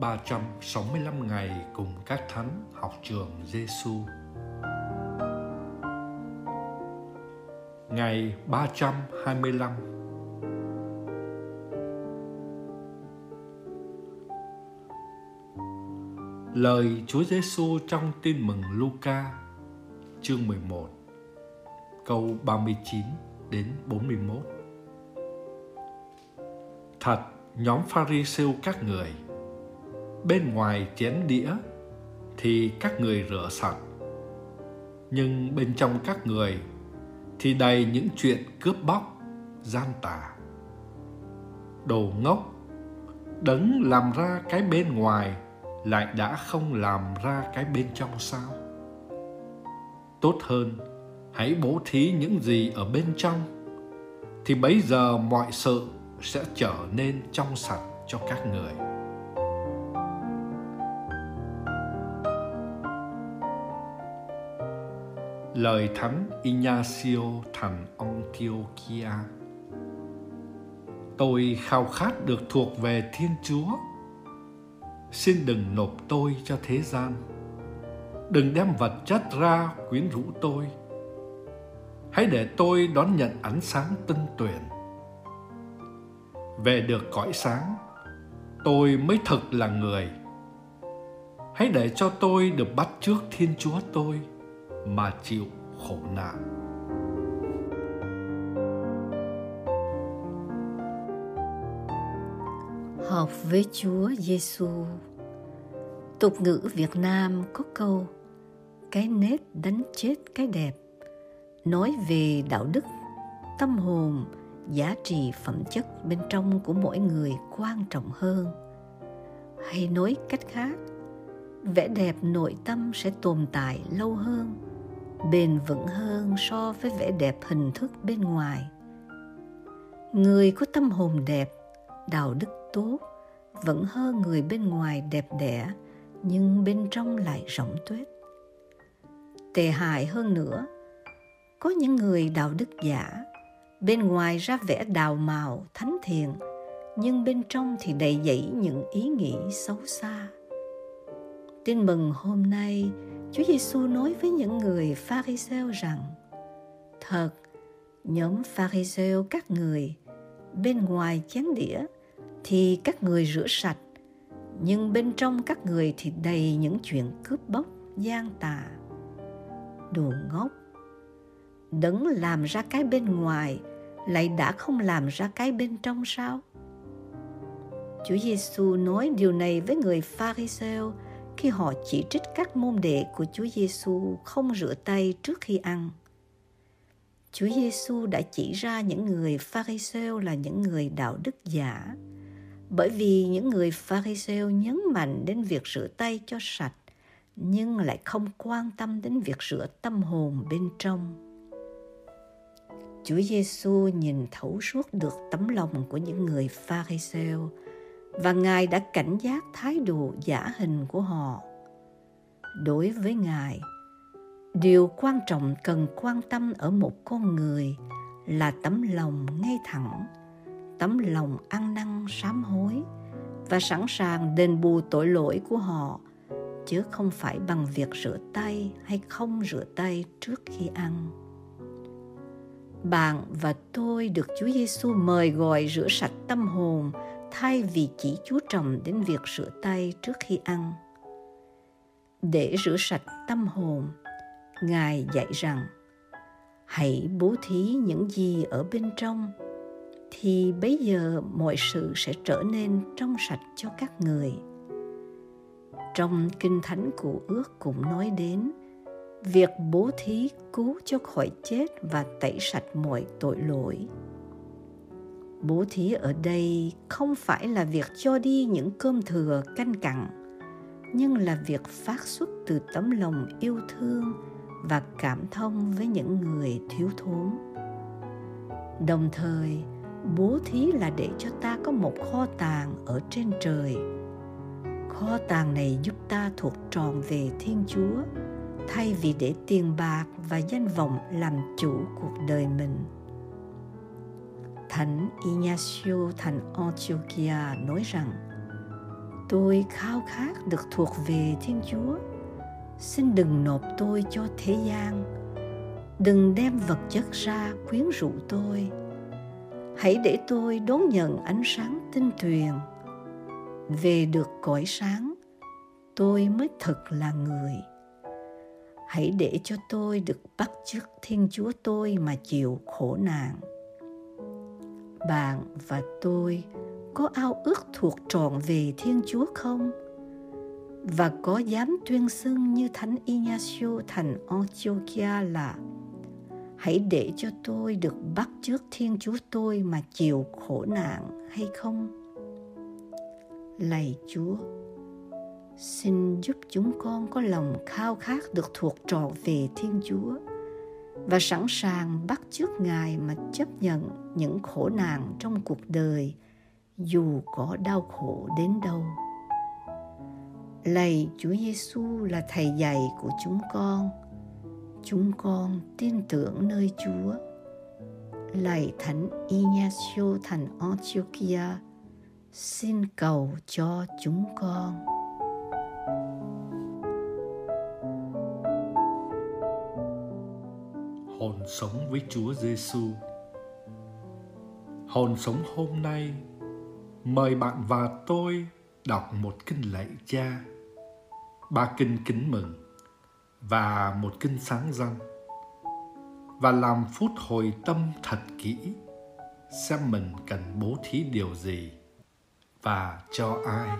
365 ngày cùng các thánh học trường Giêsu. Ngày 325 Lời Chúa Giêsu trong Tin mừng Luca, chương 11 câu 39 đến 41 Thật, nhóm Pharisêu các người, bên ngoài chén đĩa thì các người rửa sạch, nhưng bên trong các người thì đầy những chuyện cướp bóc, gian tà. Đồ ngốc, đấng làm ra cái bên ngoài lại đã không làm ra cái bên trong sao? Tốt hơn, hãy bố thí những gì ở bên trong, thì bấy giờ mọi sự sẽ trở nên trong sạch cho các người. Lời Thánh Ignacio thành Antiochia Tôi khao khát được thuộc về Thiên Chúa. Xin đừng nộp tôi cho thế gian. Đừng đem vật chất ra quyến rũ tôi. Hãy để tôi đón nhận ánh sáng tinh tuyển Về được cõi sáng, Tôi mới thực là người. Hãy để cho tôi được bắt trước Thiên Chúa tôi mà chịu khổ nạn. Học với Chúa Giêsu. Tục ngữ Việt Nam có câu, cái nết đánh chết cái đẹp nói về đạo đức, tâm hồn, giá trị phẩm chất bên trong của mỗi người quan trọng hơn hay nói cách khác, vẻ đẹp nội tâm sẽ tồn tại lâu hơn, bền vững hơn so với vẻ đẹp hình thức bên ngoài người có tâm hồn đẹp, đạo đức tốt vẫn hơn người bên ngoài đẹp đẽ nhưng bên trong lại rỗng tuếch. Tệ hại hơn nữa có những người đạo đức giả bên ngoài ra vẻ đào màu thánh thiện nhưng bên trong thì đầy dẫy những ý nghĩ xấu xa. Tin mừng hôm nay Chúa Giêsu nói với những người Pharisêu rằng: Thật, nhóm Pharisêu các người bên ngoài chén đĩa thì các người rửa sạch, nhưng bên trong các người thì đầy những chuyện cướp bóc, gian tà. Đồ ngốc, đấng làm ra cái bên ngoài lại đã không làm ra cái bên trong sao? Chúa Giêsu nói điều này với người Pharisêu khi họ chỉ trích các môn đệ của Chúa Giêsu không rửa tay trước khi ăn. Chúa Giêsu đã chỉ ra những người Pharisêu là những người đạo đức giả, bởi vì những người Pharisêu nhấn mạnh đến việc rửa tay cho sạch, nhưng lại không quan tâm đến việc rửa tâm hồn bên trong. Chúa Giêsu nhìn thấu suốt được tấm lòng của những người Pharisêu và Ngài đã cảnh giác thái độ giả hình của họ. Đối với Ngài, điều quan trọng cần quan tâm ở một con người là tấm lòng ngay thẳng, tấm lòng ăn năn sám hối và sẵn sàng đền bù tội lỗi của họ, chứ không phải bằng việc rửa tay hay không rửa tay trước khi ăn. Bạn và tôi được Chúa Giêsu mời gọi rửa sạch tâm hồn thay vì chỉ chú trọng đến việc rửa tay trước khi ăn để rửa sạch tâm hồn, ngài dạy rằng, hãy bố thí những gì ở bên trong thì bây giờ mọi sự sẽ trở nên trong sạch cho các người. Trong kinh thánh cụ ước cũng nói đến, việc bố thí cứu cho khỏi chết và tẩy sạch mọi tội lỗi. Bố thí ở đây không phải là việc cho đi những cơm thừa, canh cặn, nhưng là việc phát xuất từ tấm lòng yêu thương và cảm thông với những người thiếu thốn. Đồng thời bố thí là để cho ta có một kho tàng ở trên trời kho tàng này giúp ta thuộc tròn về Thiên Chúa, thay vì để tiền bạc và danh vọng làm chủ cuộc đời mình. Thánh Ignacio thành Antiochia nói rằng Tôi khao khát được thuộc về Thiên Chúa. Xin đừng nộp tôi cho thế gian. Đừng đem vật chất ra quyến rũ tôi. Hãy để tôi đón nhận ánh sáng tinh tuyền. Về được cõi sáng, tôi mới thật là người. Hãy để cho tôi được bắt chước Thiên Chúa tôi mà chịu khổ nạn bạn và tôi có ao ước thuộc trọn về Thiên Chúa không? Và có dám tuyên xưng như Thánh Ignacio thành Antiochia là Hãy để cho tôi được bắt trước Thiên Chúa tôi mà chịu khổ nạn hay không? Lạy Chúa, xin giúp chúng con có lòng khao khát được thuộc trọn về Thiên Chúa và sẵn sàng bắt chước Ngài mà chấp nhận những khổ nạn trong cuộc đời dù có đau khổ đến đâu. Lạy Chúa Giêsu là thầy dạy của chúng con. Chúng con tin tưởng nơi Chúa. Lạy Thánh Ignacio thành Antiochia, xin cầu cho chúng con. hồn sống với Chúa Giêsu. Hồn sống hôm nay mời bạn và tôi đọc một kinh lạy cha, ba kinh kính mừng và một kinh sáng răng, và làm phút hồi tâm thật kỹ, xem mình cần bố thí điều gì và cho ai.